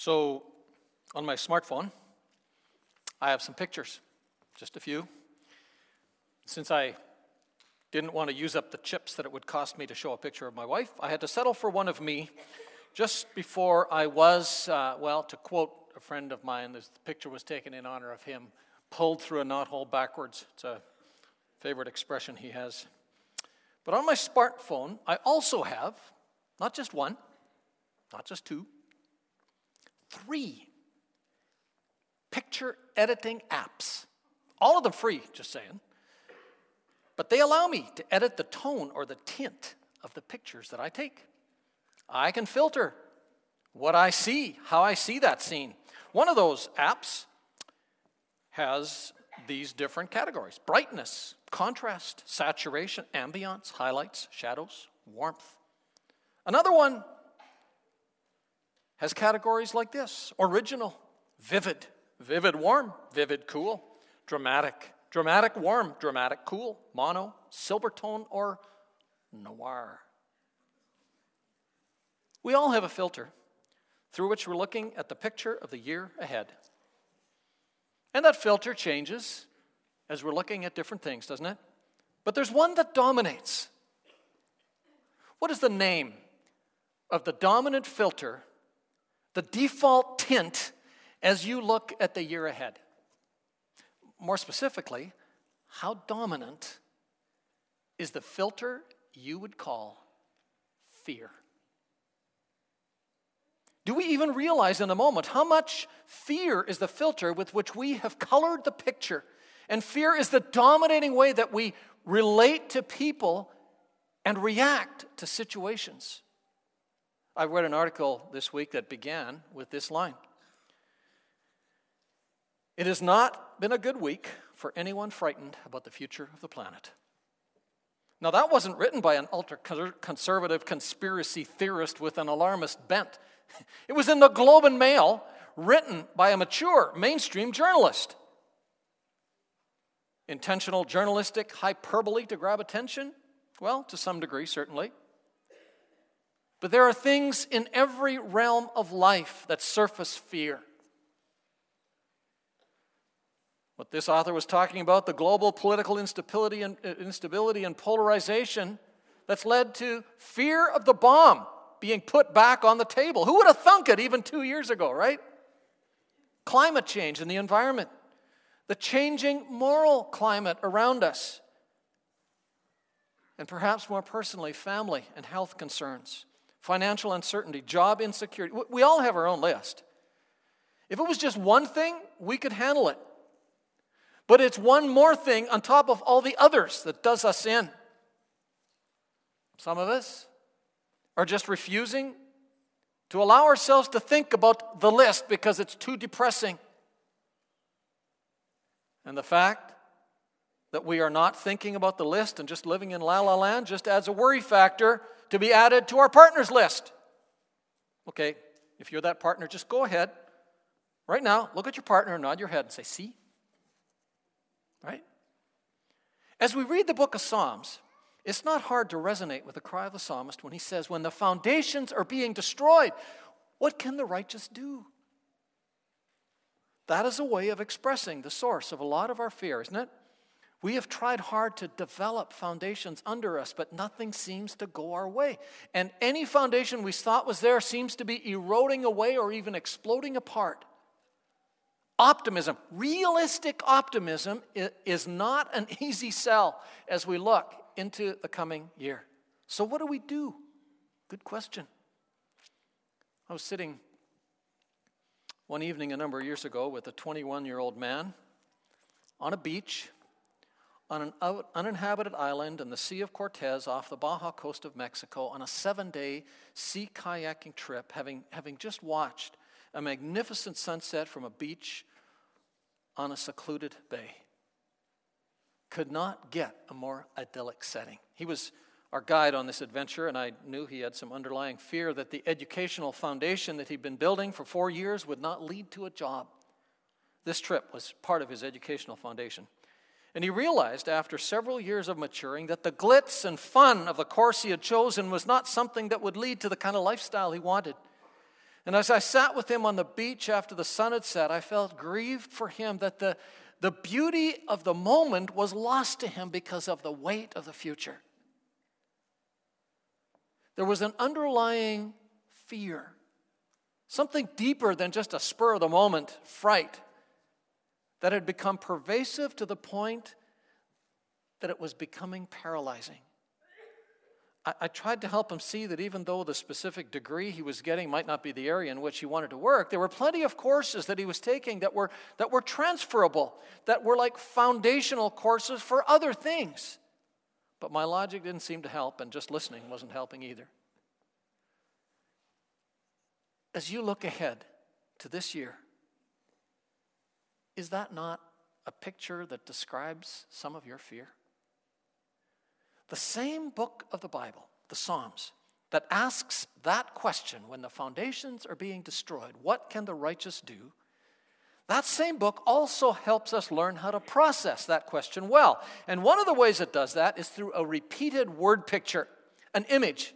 So, on my smartphone, I have some pictures, just a few. Since I didn't want to use up the chips that it would cost me to show a picture of my wife, I had to settle for one of me just before I was, uh, well, to quote a friend of mine, this picture was taken in honor of him, pulled through a knothole backwards. It's a favorite expression he has. But on my smartphone, I also have not just one, not just two, three picture editing apps. All of them free, just saying. But they allow me to edit the tone or the tint of the pictures that I take. I can filter what I see, how I see that scene. One of those apps has these different categories brightness, contrast, saturation, ambiance, highlights, shadows, warmth. Another one has categories like this original, vivid, vivid warm, vivid cool, dramatic, dramatic warm, dramatic cool, mono, silvertone, or noir. We all have a filter through which we're looking at the picture of the year ahead. And that filter changes as we're looking at different things, doesn't it? But there's one that dominates. What is the name of the dominant filter, the default tint as you look at the year ahead? More specifically, how dominant is the filter you would call fear? Do we even realize in a moment how much fear is the filter with which we have colored the picture? And fear is the dominating way that we relate to people and react to situations. I read an article this week that began with this line It has not been a good week for anyone frightened about the future of the planet. Now, that wasn't written by an ultra conservative conspiracy theorist with an alarmist bent. It was in the Globe and Mail, written by a mature mainstream journalist. Intentional journalistic hyperbole to grab attention? Well, to some degree, certainly. But there are things in every realm of life that surface fear. What this author was talking about, the global political instability and, uh, instability and polarization that's led to fear of the bomb being put back on the table. Who would have thunk it even two years ago, right? Climate change and the environment, the changing moral climate around us, and perhaps more personally, family and health concerns, financial uncertainty, job insecurity. We all have our own list. If it was just one thing, we could handle it. But it's one more thing on top of all the others that does us in. Some of us are just refusing to allow ourselves to think about the list because it's too depressing. And the fact that we are not thinking about the list and just living in la la land just adds a worry factor to be added to our partner's list. Okay, if you're that partner, just go ahead right now, look at your partner nod your head and say, See? Right? As we read the book of Psalms, it's not hard to resonate with the cry of the psalmist when he says, When the foundations are being destroyed, what can the righteous do? That is a way of expressing the source of a lot of our fear, isn't it? We have tried hard to develop foundations under us, but nothing seems to go our way. And any foundation we thought was there seems to be eroding away or even exploding apart. Optimism, realistic optimism, is not an easy sell as we look into the coming year. So, what do we do? Good question. I was sitting one evening a number of years ago with a 21 year old man on a beach on an uninhabited island in the Sea of Cortez off the Baja coast of Mexico on a seven day sea kayaking trip, having, having just watched a magnificent sunset from a beach on a secluded bay could not get a more idyllic setting. He was our guide on this adventure, and I knew he had some underlying fear that the educational foundation that he'd been building for four years would not lead to a job. This trip was part of his educational foundation. And he realized after several years of maturing that the glitz and fun of the course he had chosen was not something that would lead to the kind of lifestyle he wanted. And as I sat with him on the beach after the sun had set, I felt grieved for him that the, the beauty of the moment was lost to him because of the weight of the future. There was an underlying fear, something deeper than just a spur of the moment fright that had become pervasive to the point that it was becoming paralyzing. I, I, tried to help him see that even though the specific degree he was getting might not be the area in which he wanted to work, there were plenty of courses that he was taking that were, that were transferable, that were like foundational courses for other things. But my logic didn't seem to help, and just listening wasn't helping either. As you look ahead to this year, is that not a picture that describes some of your fear? The same book of the Bible, the Psalms, that asks that question when the foundations are being destroyed what can the righteous do? That same book also helps us learn how to process that question well. And one of the ways it does that is through a repeated word picture, an image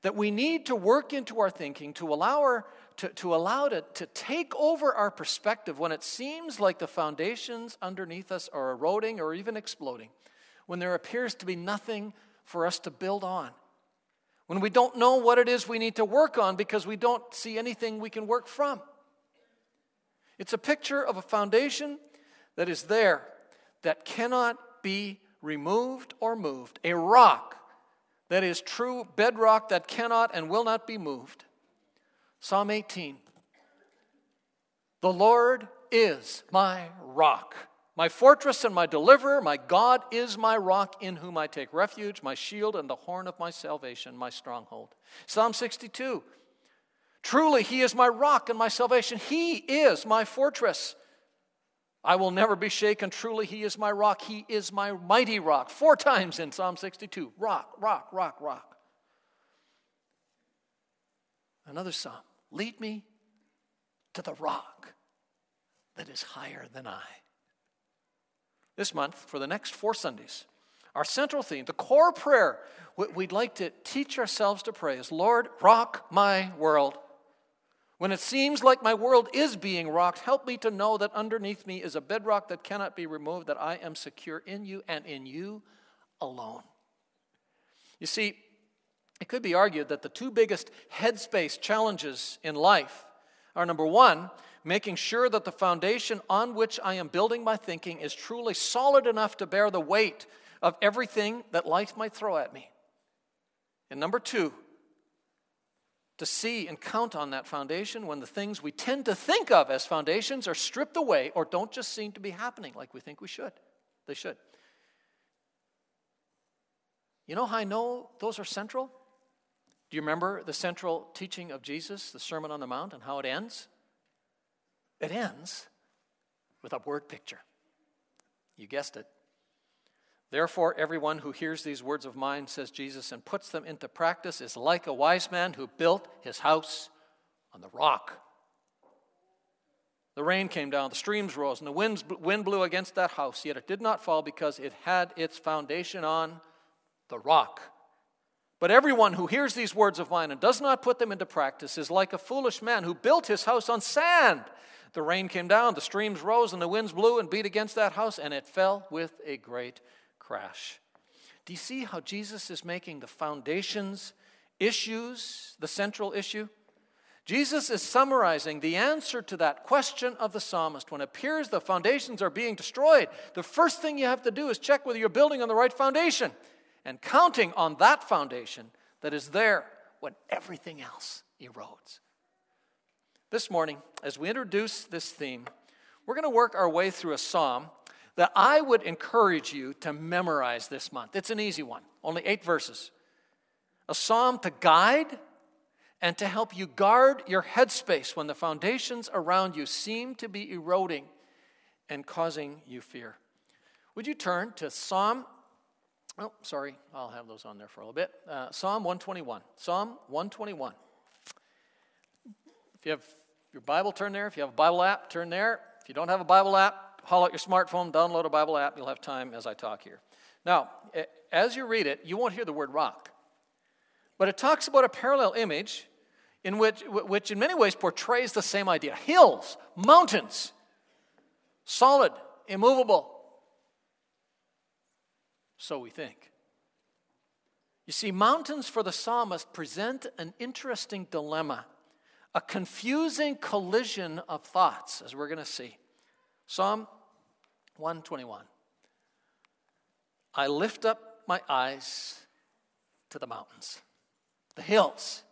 that we need to work into our thinking to allow, our, to, to allow it to take over our perspective when it seems like the foundations underneath us are eroding or even exploding when there appears to be nothing for us to build on, when we don't know what it is we need to work on because we don't see anything we can work from. It's a picture of a foundation that is there that cannot be removed or moved, a rock that is true bedrock that cannot and will not be moved. Psalm 18 The Lord is my rock my fortress and my deliverer, my God is my rock in whom I take refuge, my shield and the horn of my salvation, my stronghold. Psalm 62 Truly, He is my rock and my salvation. He is my fortress. I will never be shaken. Truly, He is my rock. He is my mighty rock. Four times in Psalm 62 rock, rock, rock, rock. Another psalm Lead me to the rock that is higher than I this month for the next four Sundays. Our central theme, the core prayer we'd like to teach ourselves to pray is Lord, rock my world. When it seems like my world is being rocked, help me to know that underneath me is a bedrock that cannot be removed, that I am secure in you and in you alone. You see, it could be argued that the two biggest headspace challenges in life are number one, making sure that the foundation on which I am building my thinking is truly solid enough to bear the weight of everything that life might throw at me. And number two, to see and count on that foundation when the things we tend to think of as foundations are stripped away or don't just seem to be happening like we think we should. They should. You know how I know those are central? Do you remember the central teaching of Jesus, the Sermon on the Mount, and how it ends? It ends with a word picture. You guessed it. Therefore, everyone who hears these words of mine, says Jesus, and puts them into practice is like a wise man who built his house on the rock. The rain came down, the streams rose, and the winds, wind blew against that house, yet it did not fall because it had its foundation on the rock. But everyone who hears these words of mine and does not put them into practice is like a foolish man who built his house on sand. The rain came down, the streams rose, and the winds blew and beat against that house, and it fell with a great crash. Do you see how Jesus is making the foundations issues the central issue? Jesus is summarizing the answer to that question of the psalmist. When it appears the foundations are being destroyed, the first thing you have to do is check whether you're building on the right foundation and counting on that foundation that is there when everything else erodes. This morning, as we introduce this theme, we're going to work our way through a psalm that I would encourage you to memorize this month. It's an easy one, only eight verses. A psalm to guide and to help you guard your headspace when the foundations around you seem to be eroding and causing you fear. Would you turn to Psalm? Oh, sorry, I'll have those on there for a little bit. Uh, psalm 121. Psalm 121. If you have your Bible, turn there. If you have a Bible app, turn there. If you don't have a Bible app, haul out your smartphone, download a Bible app. You'll have time as I talk here. Now, as you read it, you won't hear the word rock. But it talks about a parallel image in which, which in many ways portrays the same idea hills, mountains, solid, immovable. So we think. You see, mountains for the psalmist present an interesting dilemma, a confusing collision of thoughts, as we're going to see. Psalm 121 I lift up my eyes to the mountains, the hills.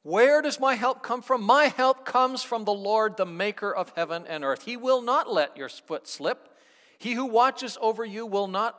Where does my help come from? My help comes from the Lord, the maker of heaven and earth. He will not let your foot slip. He who watches over you will not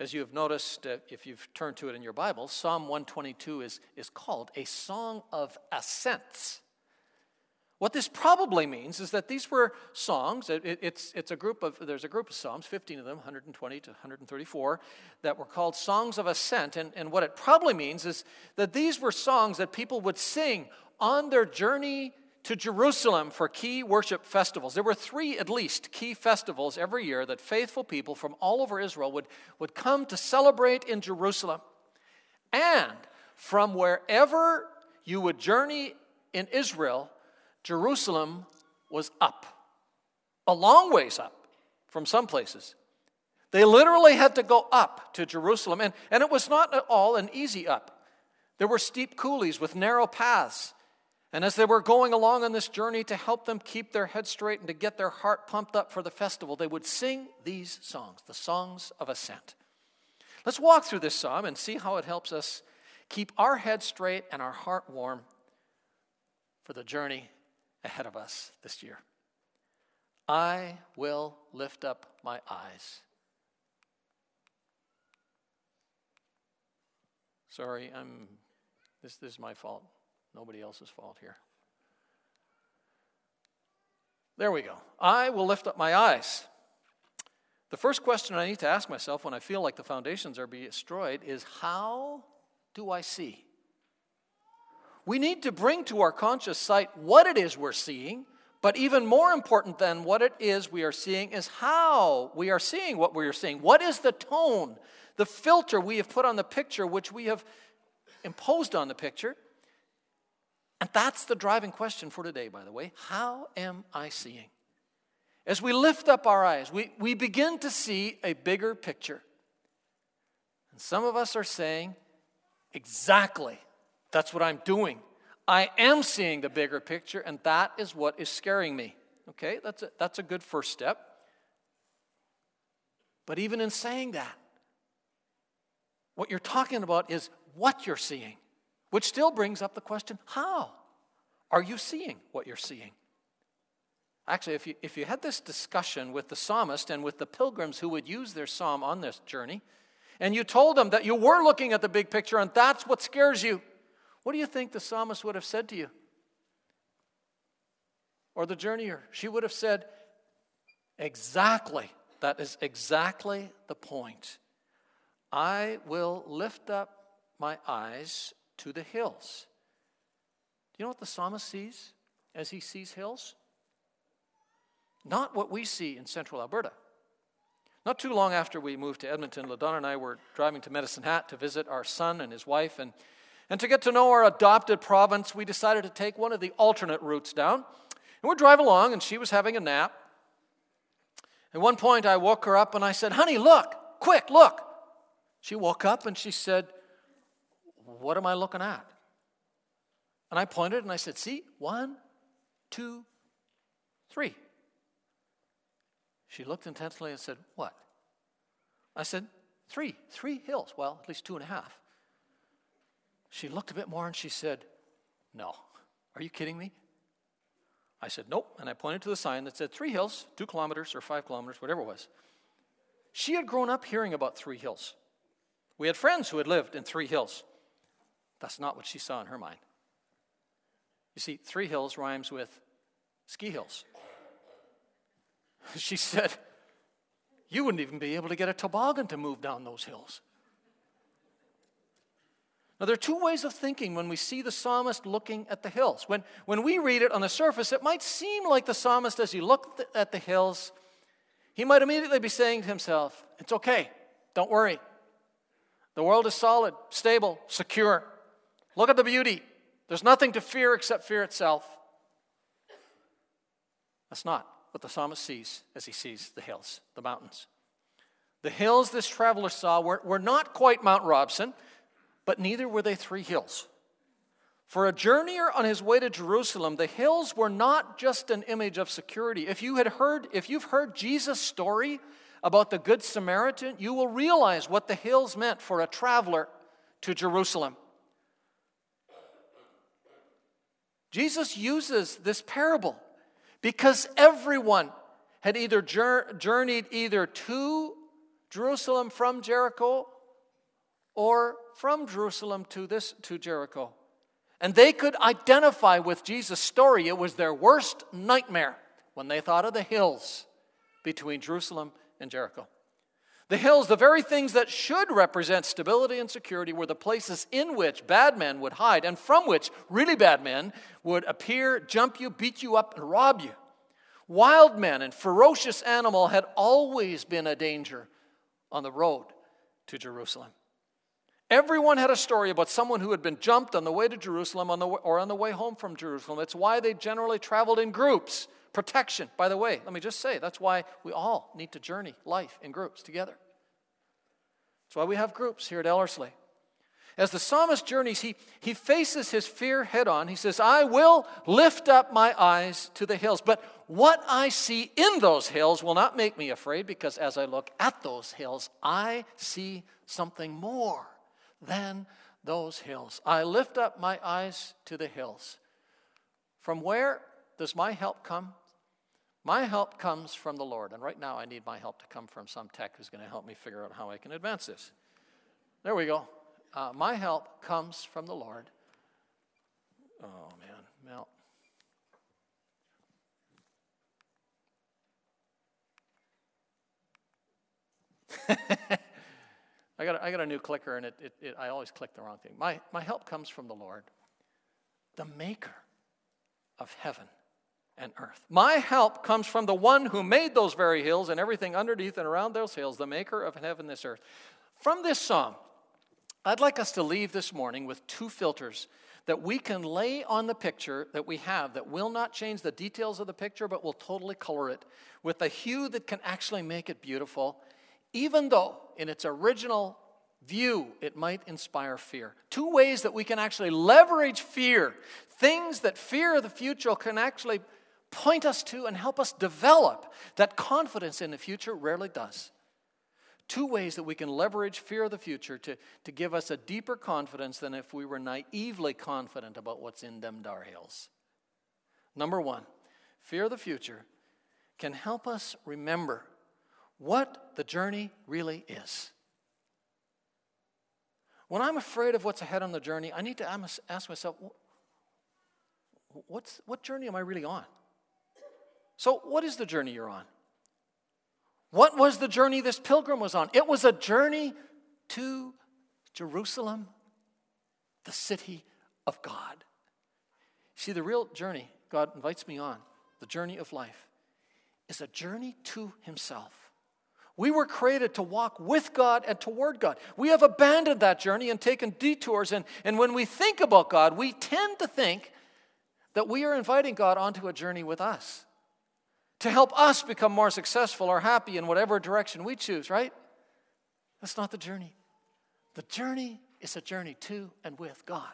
As you have noticed, uh, if you've turned to it in your Bible, Psalm 122 is, is called a song of ascents. What this probably means is that these were songs. It, it's, it's a group of, there's a group of Psalms, 15 of them, 120 to 134, that were called songs of ascent. And, and what it probably means is that these were songs that people would sing on their journey to Jerusalem for key worship festivals. There were three, at least, key festivals every year that faithful people from all over Israel would, would come to celebrate in Jerusalem. And from wherever you would journey in Israel, Jerusalem was up, a long ways up from some places. They literally had to go up to Jerusalem, and, and it was not at all an easy up. There were steep coulees with narrow paths. And as they were going along on this journey to help them keep their head straight and to get their heart pumped up for the festival, they would sing these songs, the songs of ascent. Let's walk through this psalm and see how it helps us keep our head straight and our heart warm for the journey ahead of us this year. I will lift up my eyes. Sorry, I'm this, this is my fault. Nobody else's fault here. There we go. I will lift up my eyes. The first question I need to ask myself when I feel like the foundations are being destroyed is how do I see? We need to bring to our conscious sight what it is we're seeing, but even more important than what it is we are seeing is how we are seeing what we are seeing. What is the tone, the filter we have put on the picture, which we have imposed on the picture? And that's the driving question for today, by the way. How am I seeing? As we lift up our eyes, we, we begin to see a bigger picture. And some of us are saying, exactly that's what I'm doing. I am seeing the bigger picture, and that is what is scaring me. Okay, that's a, that's a good first step. But even in saying that, what you're talking about is what you're seeing, which still brings up the question how are you seeing what you're seeing? Actually, if you, if you had this discussion with the psalmist and with the pilgrims who would use their psalm on this journey, and you told them that you were looking at the big picture and that's what scares you, what do you think the psalmist would have said to you? Or the journeyer? She would have said, Exactly. That is exactly the point. I will lift up my eyes to the hills. Do you know what the psalmist sees as he sees hills? Not what we see in central Alberta. Not too long after we moved to Edmonton, LaDonna and I were driving to Medicine Hat to visit our son and his wife, and and to get to know our adopted province, we decided to take one of the alternate routes down. And we're driving along, and she was having a nap. At one point, I woke her up and I said, Honey, look, quick, look. She woke up and she said, What am I looking at? And I pointed and I said, See, one, two, three. She looked intensely and said, What? I said, Three, three hills. Well, at least two and a half. She looked a bit more and she said, No. Are you kidding me? I said, Nope. And I pointed to the sign that said Three Hills, two kilometers or five kilometers, whatever it was. She had grown up hearing about Three Hills. We had friends who had lived in Three Hills. That's not what she saw in her mind. You see, Three Hills rhymes with ski hills. She said, you wouldn't even be able to get a toboggan to move down those hills. Now, there are two ways of thinking when we see the psalmist looking at the hills. When, when we read it on the surface, it might seem like the psalmist, as he looked at the hills, he might immediately be saying to himself, It's okay, don't worry. The world is solid, stable, secure. Look at the beauty. There's nothing to fear except fear itself. That's not what the psalmist sees as he sees the hills, the mountains. The hills this traveler saw were, were not quite Mount Robson, but neither were they three hills. For a journeyer on his way to Jerusalem, the hills were not just an image of security. If you had heard, if you've heard Jesus' story about the Good Samaritan, you will realize what the hills meant for a traveler to Jerusalem. Jesus uses this parable because everyone had either journeyed either to Jerusalem from Jericho or from Jerusalem to this to Jericho. And they could identify with Jesus' story. It was their worst nightmare when they thought of the hills between Jerusalem and Jericho. The hills, the very things that should represent stability and security, were the places in which bad men would hide and from which really bad men would appear, jump you, beat you up, and rob you. Wild men and ferocious animal had always been a danger on the road to Jerusalem. Everyone had a story about someone who had been jumped on the way to Jerusalem on the, or on the way home from Jerusalem. It's why they generally traveled in groups. Protection, by the way, let me just say, that's why we all need to journey life in groups together. That's why we have groups here at Ellerslie. As the psalmist journeys, he, he faces his fear head on. He says, I will lift up my eyes to the hills. But what I see in those hills will not make me afraid because as I look at those hills, I see something more than those hills. I lift up my eyes to the hills. From where does my help come? My help comes from the Lord. And right now, I need my help to come from some tech who's going to help me figure out how I can advance this. There we go. Uh, my help comes from the Lord. Oh, man, Mel. I got, a, I got a new clicker, and it, it, it, I always click the wrong thing. My, my help comes from the Lord, the maker of heaven and earth. My help comes from the one who made those very hills and everything underneath and around those hills, the maker of heaven and this earth. From this psalm, I'd like us to leave this morning with two filters that we can lay on the picture that we have that will not change the details of the picture, but will totally color it with a hue that can actually make it beautiful even though in its original view it might inspire fear. Two ways that we can actually leverage fear, things that fear of the future can actually point us to and help us develop that confidence in the future rarely does. Two ways that we can leverage fear of the future to, to give us a deeper confidence than if we were naively confident about what's in them dar hills. Number one, fear of the future can help us remember what the journey really is. When I'm afraid of what's ahead on the journey, I need to ask myself, what's, what journey am I really on? So, what is the journey you're on? What was the journey this pilgrim was on? It was a journey to Jerusalem, the city of God. See, the real journey God invites me on, the journey of life, is a journey to Himself. We were created to walk with God and toward God. We have abandoned that journey and taken detours. And, and when we think about God, we tend to think that we are inviting God onto a journey with us to help us become more successful or happy in whatever direction we choose, right? That's not the journey. The journey is a journey to and with God.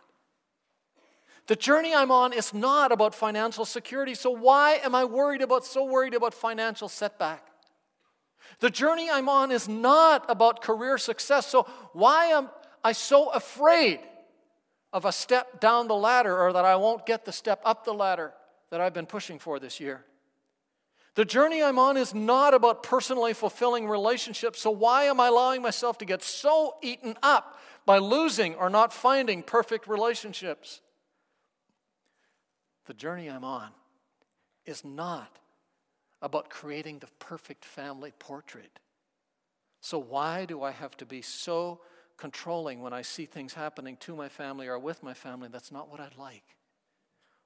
The journey I'm on is not about financial security. So why am I worried about so worried about financial setback? The journey I'm on is not about career success. So, why am I so afraid of a step down the ladder or that I won't get the step up the ladder that I've been pushing for this year? The journey I'm on is not about personally fulfilling relationships. So, why am I allowing myself to get so eaten up by losing or not finding perfect relationships? The journey I'm on is not about creating the perfect family portrait. So, why do I have to be so controlling when I see things happening to my family or with my family? That's not what I'd like.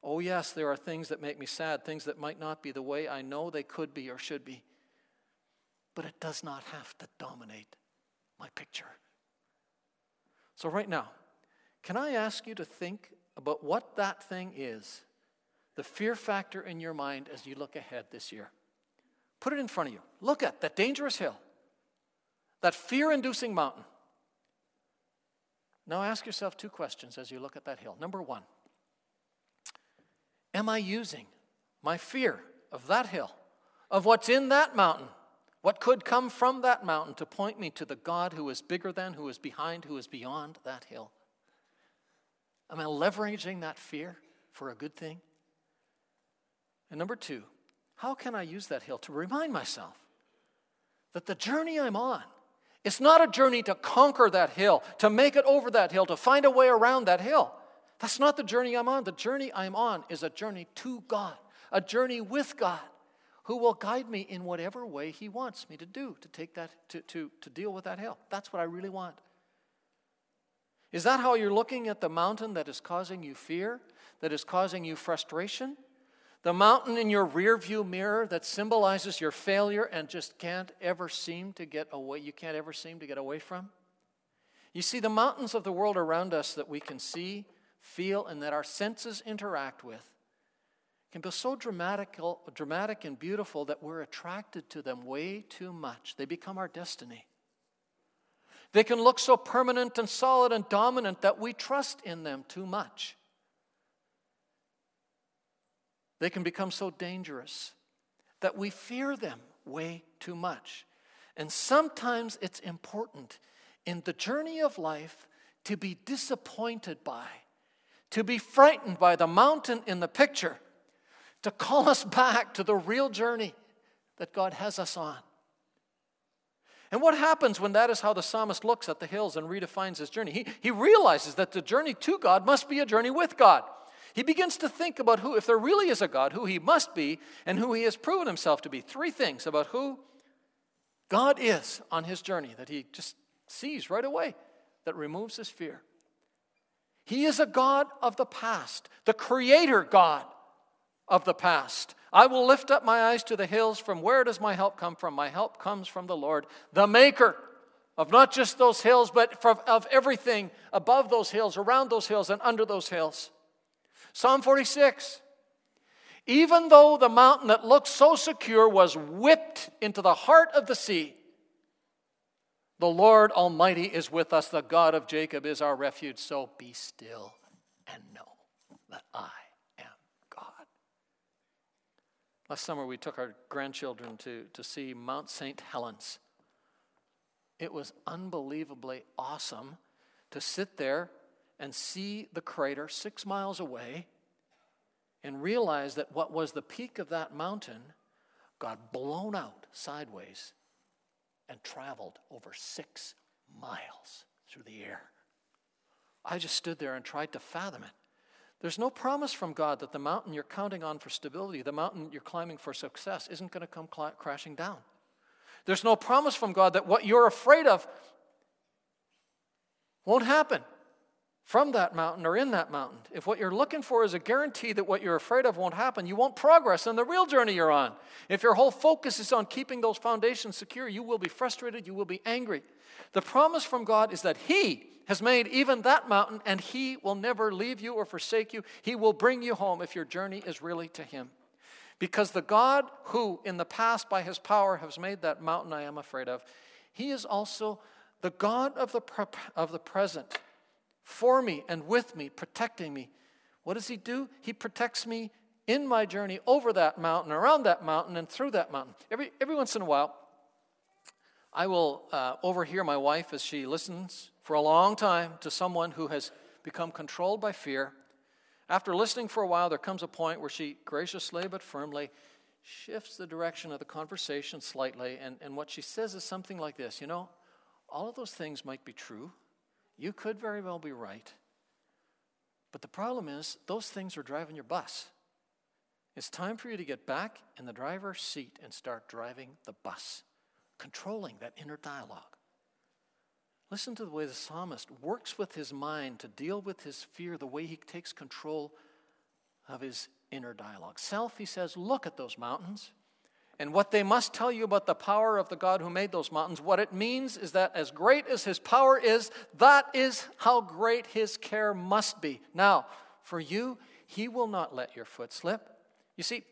Oh, yes, there are things that make me sad, things that might not be the way I know they could be or should be. But it does not have to dominate my picture. So, right now, can I ask you to think about what that thing is, the fear factor in your mind as you look ahead this year? Put it in front of you. Look at that dangerous hill, that fear inducing mountain. Now ask yourself two questions as you look at that hill. Number one, am I using my fear of that hill, of what's in that mountain, what could come from that mountain to point me to the God who is bigger than, who is behind, who is beyond that hill? Am I leveraging that fear for a good thing? And number two, how can I use that hill to remind myself that the journey I'm on is not a journey to conquer that hill, to make it over that hill, to find a way around that hill. That's not the journey I'm on. The journey I'm on is a journey to God, a journey with God, who will guide me in whatever way He wants me to do to take that to, to, to deal with that hill. That's what I really want. Is that how you're looking at the mountain that is causing you fear, that is causing you frustration? The mountain in your rearview mirror that symbolizes your failure and just can't ever seem to get away, you can't ever seem to get away from? You see, the mountains of the world around us that we can see, feel, and that our senses interact with can be so dramatic, dramatic and beautiful that we're attracted to them way too much. They become our destiny. They can look so permanent and solid and dominant that we trust in them too much. They can become so dangerous that we fear them way too much. And sometimes it's important in the journey of life to be disappointed by, to be frightened by the mountain in the picture, to call us back to the real journey that God has us on. And what happens when that is how the psalmist looks at the hills and redefines his journey? He, he realizes that the journey to God must be a journey with God. He begins to think about who, if there really is a God, who he must be and who he has proven himself to be. Three things about who God is on his journey that he just sees right away that removes his fear. He is a God of the past, the creator God of the past. I will lift up my eyes to the hills. From where does my help come from? My help comes from the Lord, the maker of not just those hills, but of everything above those hills, around those hills, and under those hills. Psalm 46. Even though the mountain that looked so secure was whipped into the heart of the sea, the Lord Almighty is with us. The God of Jacob is our refuge. So be still and know that I am God. Last summer, we took our grandchildren to, to see Mount St. Helens. It was unbelievably awesome to sit there and see the crater six miles away and realize that what was the peak of that mountain got blown out sideways and traveled over six miles through the air. I just stood there and tried to fathom it. There's no promise from God that the mountain you're counting on for stability, the mountain you're climbing for success, isn't going to come cl- crashing down. There's no promise from God that what you're afraid of won't happen from that mountain or in that mountain. If what you're looking for is a guarantee that what you're afraid of won't happen, you won't progress on the real journey you're on. If your whole focus is on keeping those foundations secure, you will be frustrated, you will be angry. The promise from God is that He has made even that mountain and He will never leave you or forsake you. He will bring you home if your journey is really to Him. Because the God who in the past by His power has made that mountain I am afraid of, He is also the God of the, pre- of the present for me and with me, protecting me. What does He do? He protects me in my journey over that mountain, around that mountain, and through that mountain. Every, every once in a while, I will uh, overhear my wife as she listens for a long time to someone who has become controlled by fear. After listening for a while, there comes a point where she graciously but firmly shifts the direction of the conversation slightly. And, and what she says is something like this You know, all of those things might be true. You could very well be right. But the problem is, those things are driving your bus. It's time for you to get back in the driver's seat and start driving the bus, controlling that inner dialogue. Listen to the way the psalmist works with his mind to deal with his fear, the way he takes control of his inner dialogue. Self, he says, look at those mountains and what they must tell you about the power of the God who made those mountains. What it means is that as great as his power is, that is how great his care must be. Now, for you, he will not let your foot slip. You see,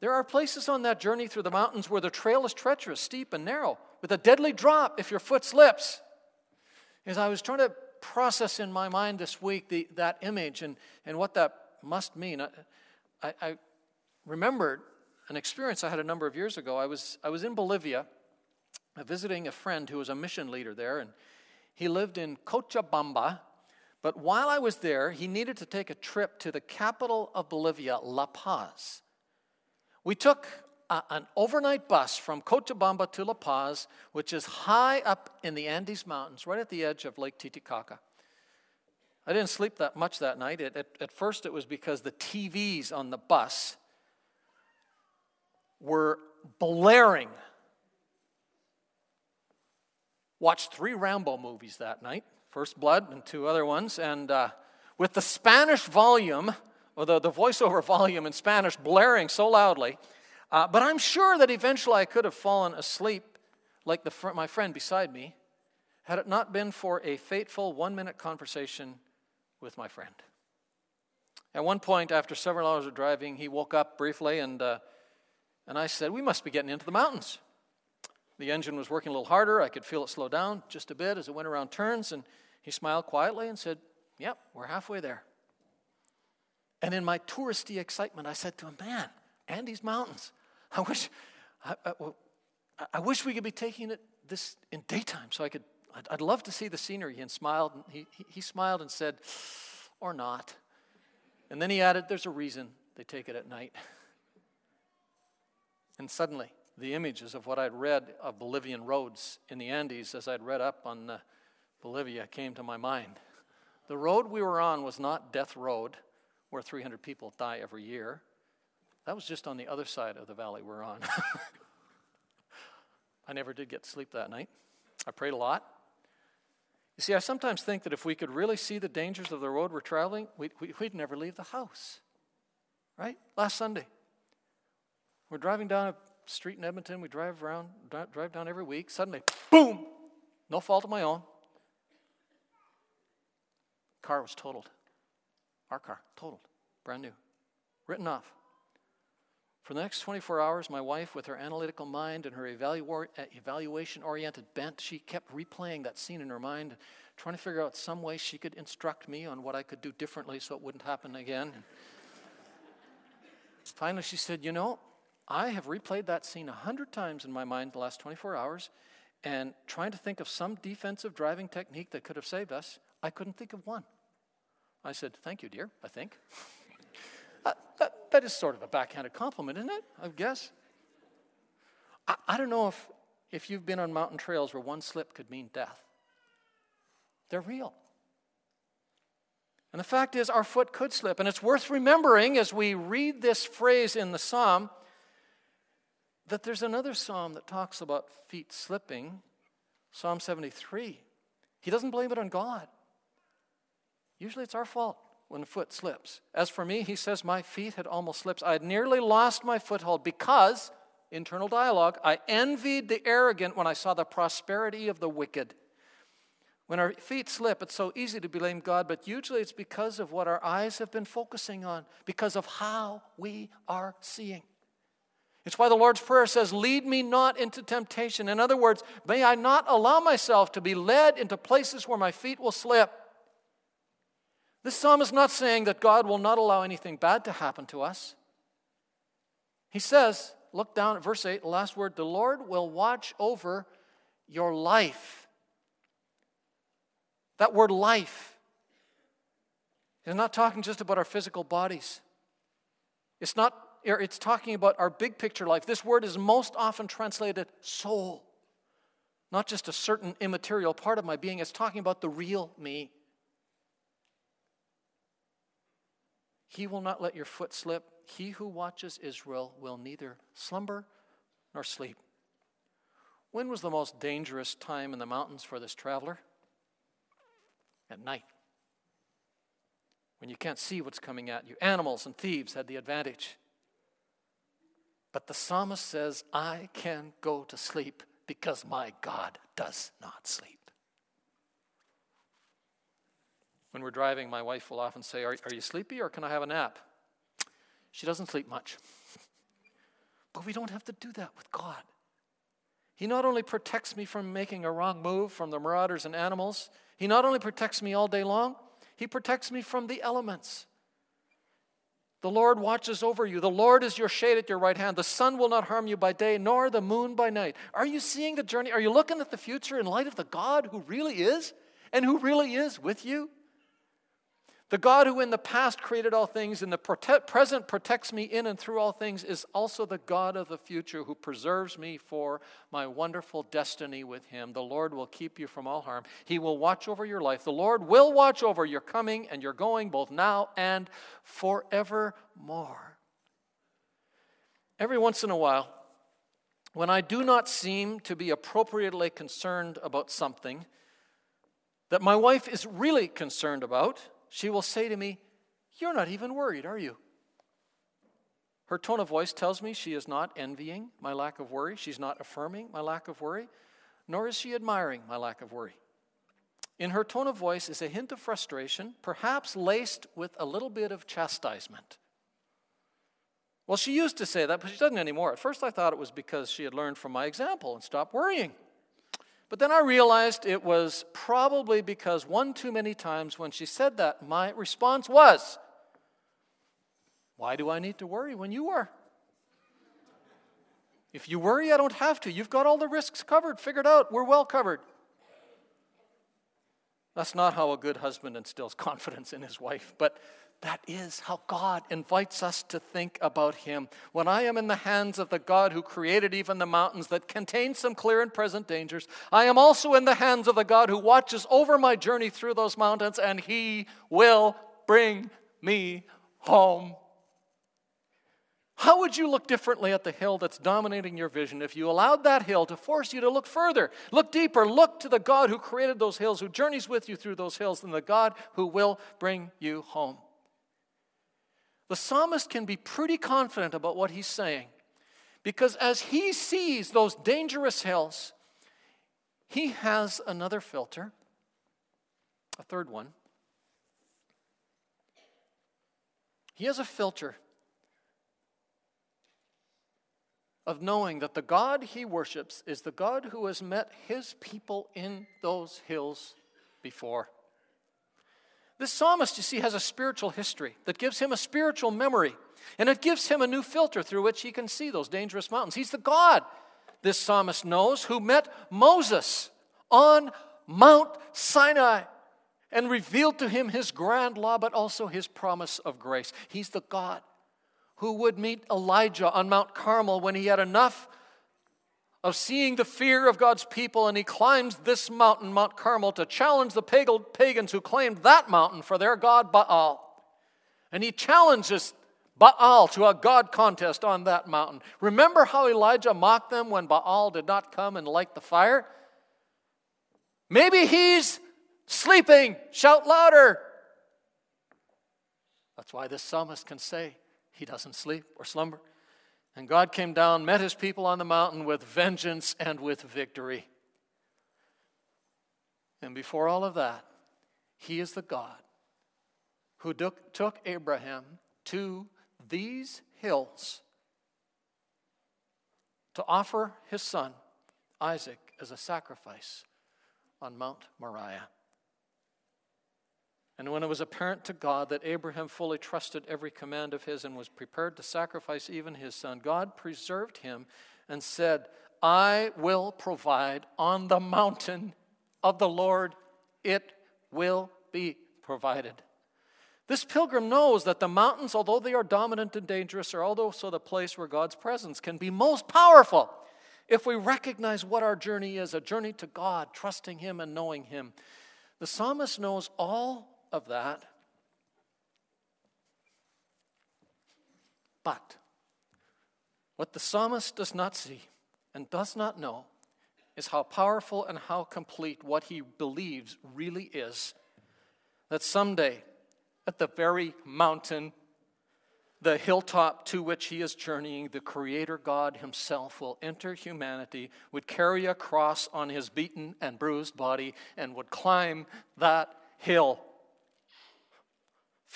there are places on that journey through the mountains where the trail is treacherous, steep, and narrow, with a deadly drop if your foot slips. As I was trying to process in my mind this week the, that image and, and what that must mean, I, I, I remembered an experience I had a number of years ago. I was, I was in Bolivia uh, visiting a friend who was a mission leader there, and he lived in Cochabamba. But while I was there, he needed to take a trip to the capital of Bolivia, La Paz. We took a, an overnight bus from Cochabamba to La Paz, which is high up in the Andes Mountains, right at the edge of Lake Titicaca. I didn't sleep that much that night. It, at, at first, it was because the TVs on the bus were blaring. Watched three Rambo movies that night First Blood and two other ones. And uh, with the Spanish volume, or the, the voiceover volume in Spanish blaring so loudly, uh, but I'm sure that eventually I could have fallen asleep like the my friend beside me had it not been for a fateful one minute conversation with my friend. At one point, after several hours of driving, he woke up briefly and, uh, and I said, We must be getting into the mountains. The engine was working a little harder. I could feel it slow down just a bit as it went around turns. And he smiled quietly and said, Yep, we're halfway there. And in my touristy excitement, I said to him, Man, Andes Mountains. I wish, I, I, I, wish we could be taking it this in daytime so I could, I'd, I'd love to see the scenery. And smiled, and he, he, he smiled and said, or not. And then he added, there's a reason they take it at night. And suddenly, the images of what I'd read of Bolivian roads in the Andes as I'd read up on uh, Bolivia came to my mind. The road we were on was not Death Road, where 300 people die every year. That was just on the other side of the valley we're on. I never did get sleep that night. I prayed a lot. You see, I sometimes think that if we could really see the dangers of the road we're traveling, we'd, we'd never leave the house. Right? Last Sunday, we're driving down a street in Edmonton. We drive around, drive down every week. Suddenly, boom! No fault of my own. Car was totaled. Our car, totaled. Brand new. Written off. For the next 24 hours, my wife, with her analytical mind and her evaluation oriented bent, she kept replaying that scene in her mind, trying to figure out some way she could instruct me on what I could do differently so it wouldn't happen again. Finally, she said, You know, I have replayed that scene a hundred times in my mind the last 24 hours, and trying to think of some defensive driving technique that could have saved us, I couldn't think of one. I said, Thank you, dear, I think. Uh, that, that is sort of a backhanded compliment, isn't it? I guess. I, I don't know if, if you've been on mountain trails where one slip could mean death. They're real. And the fact is, our foot could slip. And it's worth remembering as we read this phrase in the psalm that there's another psalm that talks about feet slipping, Psalm 73. He doesn't blame it on God. Usually it's our fault when the foot slips. As for me, he says, my feet had almost slipped. I had nearly lost my foothold because, internal dialogue, I envied the arrogant when I saw the prosperity of the wicked. When our feet slip, it's so easy to blame God, but usually it's because of what our eyes have been focusing on, because of how we are seeing. It's why the Lord's Prayer says, Lead me not into temptation. In other words, may I not allow myself to be led into places where my feet will slip. This psalm is not saying that God will not allow anything bad to happen to us. He says, look down at verse 8, the last word, the Lord will watch over your life. That word life is not talking just about our physical bodies. It's not it's talking about our big picture life. This word is most often translated soul. Not just a certain immaterial part of my being, it's talking about the real me. He will not let your foot slip. He who watches Israel will neither slumber nor sleep. When was the most dangerous time in the mountains for this traveler? at night when you can't see what's coming at you. Animals and thieves had the advantage. But the psalmist says, I can go to sleep because my God does not sleep. When we're driving, my wife will often say, Are, are you sleepy or can I have a nap? She doesn't sleep much. But we don't have to do that with God. He not only protects me from making a wrong move from the marauders and animals, He not only protects me all day long, He protects me from the elements. The Lord watches over you. The Lord is your shade at your right hand. The sun will not harm you by day, nor the moon by night. Are you seeing the journey? Are you looking at the future in light of the God who really is and who really is with you? The God who in the past created all things, in the prote- present protects me in and through all things, is also the God of the future who preserves me for my wonderful destiny with Him. The Lord will keep you from all harm. He will watch over your life. The Lord will watch over your coming and your going, both now and forevermore. Every once in a while, when I do not seem to be appropriately concerned about something that my wife is really concerned about, she will say to me, You're not even worried, are you? Her tone of voice tells me she is not envying my lack of worry. She's not affirming my lack of worry, nor is she admiring my lack of worry. In her tone of voice is a hint of frustration, perhaps laced with a little bit of chastisement. Well, she used to say that, but she doesn't anymore. At first, I thought it was because she had learned from my example and stopped worrying. But then I realized it was probably because one too many times when she said that, my response was, Why do I need to worry when you are? If you worry, I don't have to. You've got all the risks covered, figured out. We're well covered. That's not how a good husband instills confidence in his wife, but that is how God invites us to think about Him. When I am in the hands of the God who created even the mountains that contain some clear and present dangers, I am also in the hands of the God who watches over my journey through those mountains, and He will bring me home. How would you look differently at the hill that's dominating your vision if you allowed that hill to force you to look further, look deeper, look to the God who created those hills, who journeys with you through those hills, and the God who will bring you home? The psalmist can be pretty confident about what he's saying because as he sees those dangerous hills, he has another filter, a third one. He has a filter of knowing that the God he worships is the God who has met his people in those hills before. This psalmist, you see, has a spiritual history that gives him a spiritual memory, and it gives him a new filter through which he can see those dangerous mountains. He's the God, this psalmist knows, who met Moses on Mount Sinai and revealed to him his grand law, but also his promise of grace. He's the God who would meet Elijah on Mount Carmel when he had enough of seeing the fear of God's people, and he climbs this mountain, Mount Carmel, to challenge the pagans who claimed that mountain for their god Baal. And he challenges Baal to a God contest on that mountain. Remember how Elijah mocked them when Baal did not come and light the fire? Maybe he's sleeping. Shout louder. That's why this psalmist can say he doesn't sleep or slumber. And God came down, met his people on the mountain with vengeance and with victory. And before all of that, he is the God who took Abraham to these hills to offer his son, Isaac, as a sacrifice on Mount Moriah. And when it was apparent to God that Abraham fully trusted every command of his and was prepared to sacrifice even his son, God preserved him and said, I will provide on the mountain of the Lord, it will be provided. This pilgrim knows that the mountains, although they are dominant and dangerous, are also the place where God's presence can be most powerful if we recognize what our journey is a journey to God, trusting Him and knowing Him. The psalmist knows all of that. But what the psalmist does not see and does not know is how powerful and how complete what he believes really is that someday, at the very mountain, the hilltop to which he is journeying, the Creator God Himself will enter humanity, would carry a cross on his beaten and bruised body, and would climb that hill.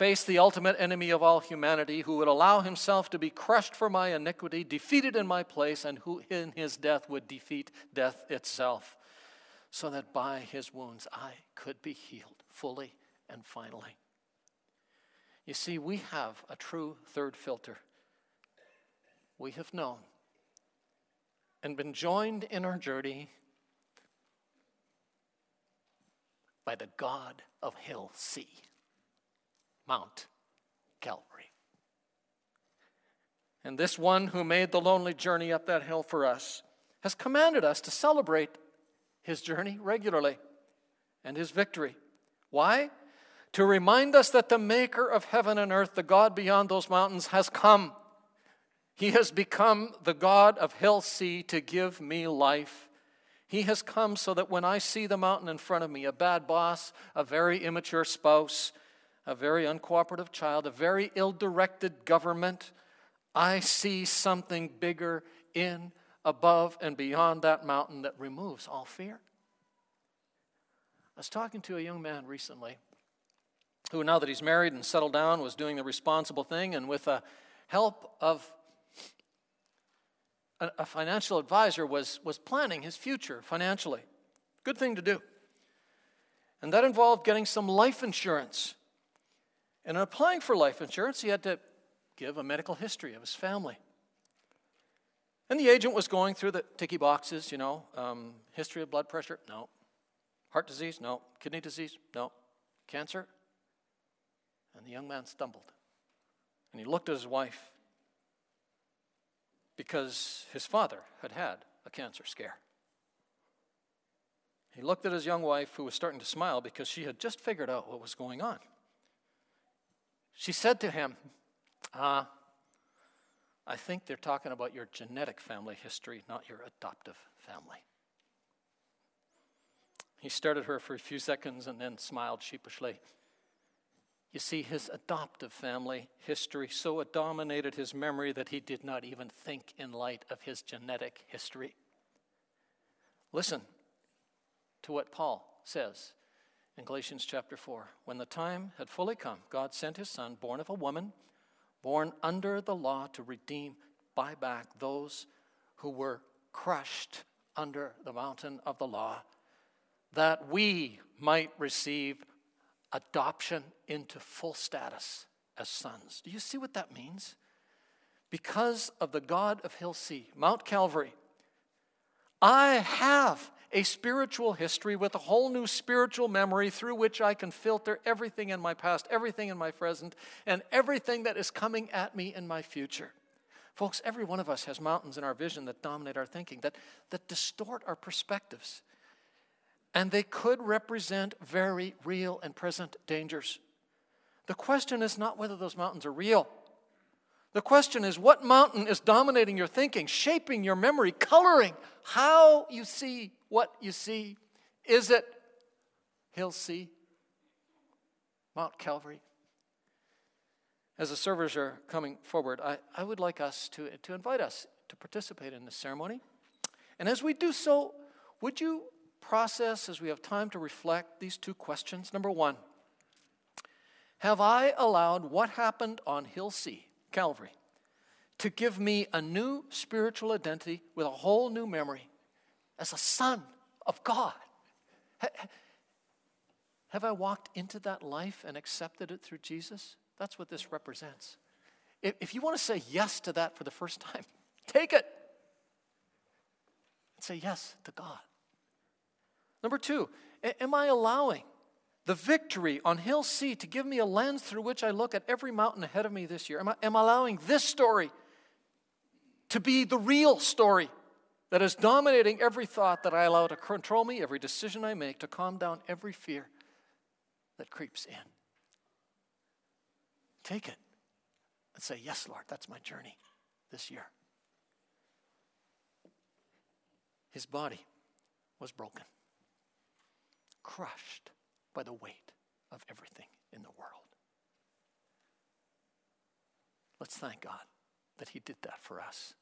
Face the ultimate enemy of all humanity, who would allow himself to be crushed for my iniquity, defeated in my place, and who in his death would defeat death itself, so that by his wounds I could be healed fully and finally. You see, we have a true third filter. We have known and been joined in our journey by the God of Hill C, Mount Calvary. And this one who made the lonely journey up that hill for us has commanded us to celebrate his journey regularly and his victory. Why? to remind us that the maker of heaven and earth, the God beyond those mountains, has come. He has become the God of Hill C to give me life. He has come so that when I see the mountain in front of me, a bad boss, a very immature spouse, a very uncooperative child, a very ill directed government, I see something bigger in, above, and beyond that mountain that removes all fear. I was talking to a young man recently who, now that he's married and settled down, was doing the responsible thing, and with the help of a, financial advisor, was, was planning his future financially. Good thing to do. And that involved getting some life insurance. And in applying for life insurance, he had to give a medical history of his family. And the agent was going through the ticky boxes, you know, um, history of blood pressure? No. Heart disease? No. Kidney disease? No. Cancer? And the young man stumbled. And he looked at his wife because his father had had a cancer scare. He looked at his young wife, who was starting to smile because she had just figured out what was going on. She said to him, uh, I think they're talking about your genetic family history, not your adoptive family. He stared at her for a few seconds and then smiled sheepishly. You see, his adoptive family history so dominated his memory that he did not even think in light of his genetic history. Listen to what Paul says in Galatians chapter 4. When the time had fully come, God sent his son, born of a woman, born under the law, to redeem, buy back those who were crushed under the mountain of the law, that we might receive adoption into full status as sons. Do you see what that means? Because of the God of Hill C, Mount Calvary, I have a spiritual history with a whole new spiritual memory through which I can filter everything in my past, everything in my present, and everything that is coming at me in my future. Folks, every one of us has mountains in our vision that dominate our thinking, that, that distort our perspectives and they could represent very real and present dangers. The question is not whether those mountains are real. The question is what mountain is dominating your thinking, shaping your memory, coloring how you see what you see? Is it Hill C, Mount Calvary? As the servers are coming forward, I, I would like us to, to invite us to participate in this ceremony. And as we do so, would you process as we have time to reflect these two questions. Number one, have I allowed what happened on Hill C, Calvary, to give me a new spiritual identity with a whole new memory as a son of God? Have I walked into that life and accepted it through Jesus? That's what this represents. If you want to say yes to that for the first time, take it and say yes to God. Number two, am I allowing the victory on Hill C to give me a lens through which I look at every mountain ahead of me this year? Am I, am I allowing this story to be the real story that is dominating every thought that I allow to control me, every decision I make, to calm down every fear that creeps in? Take it and say, Yes, Lord, that's my journey this year. His body was broken crushed by the weight of everything in the world. Let's thank God that He did that for us.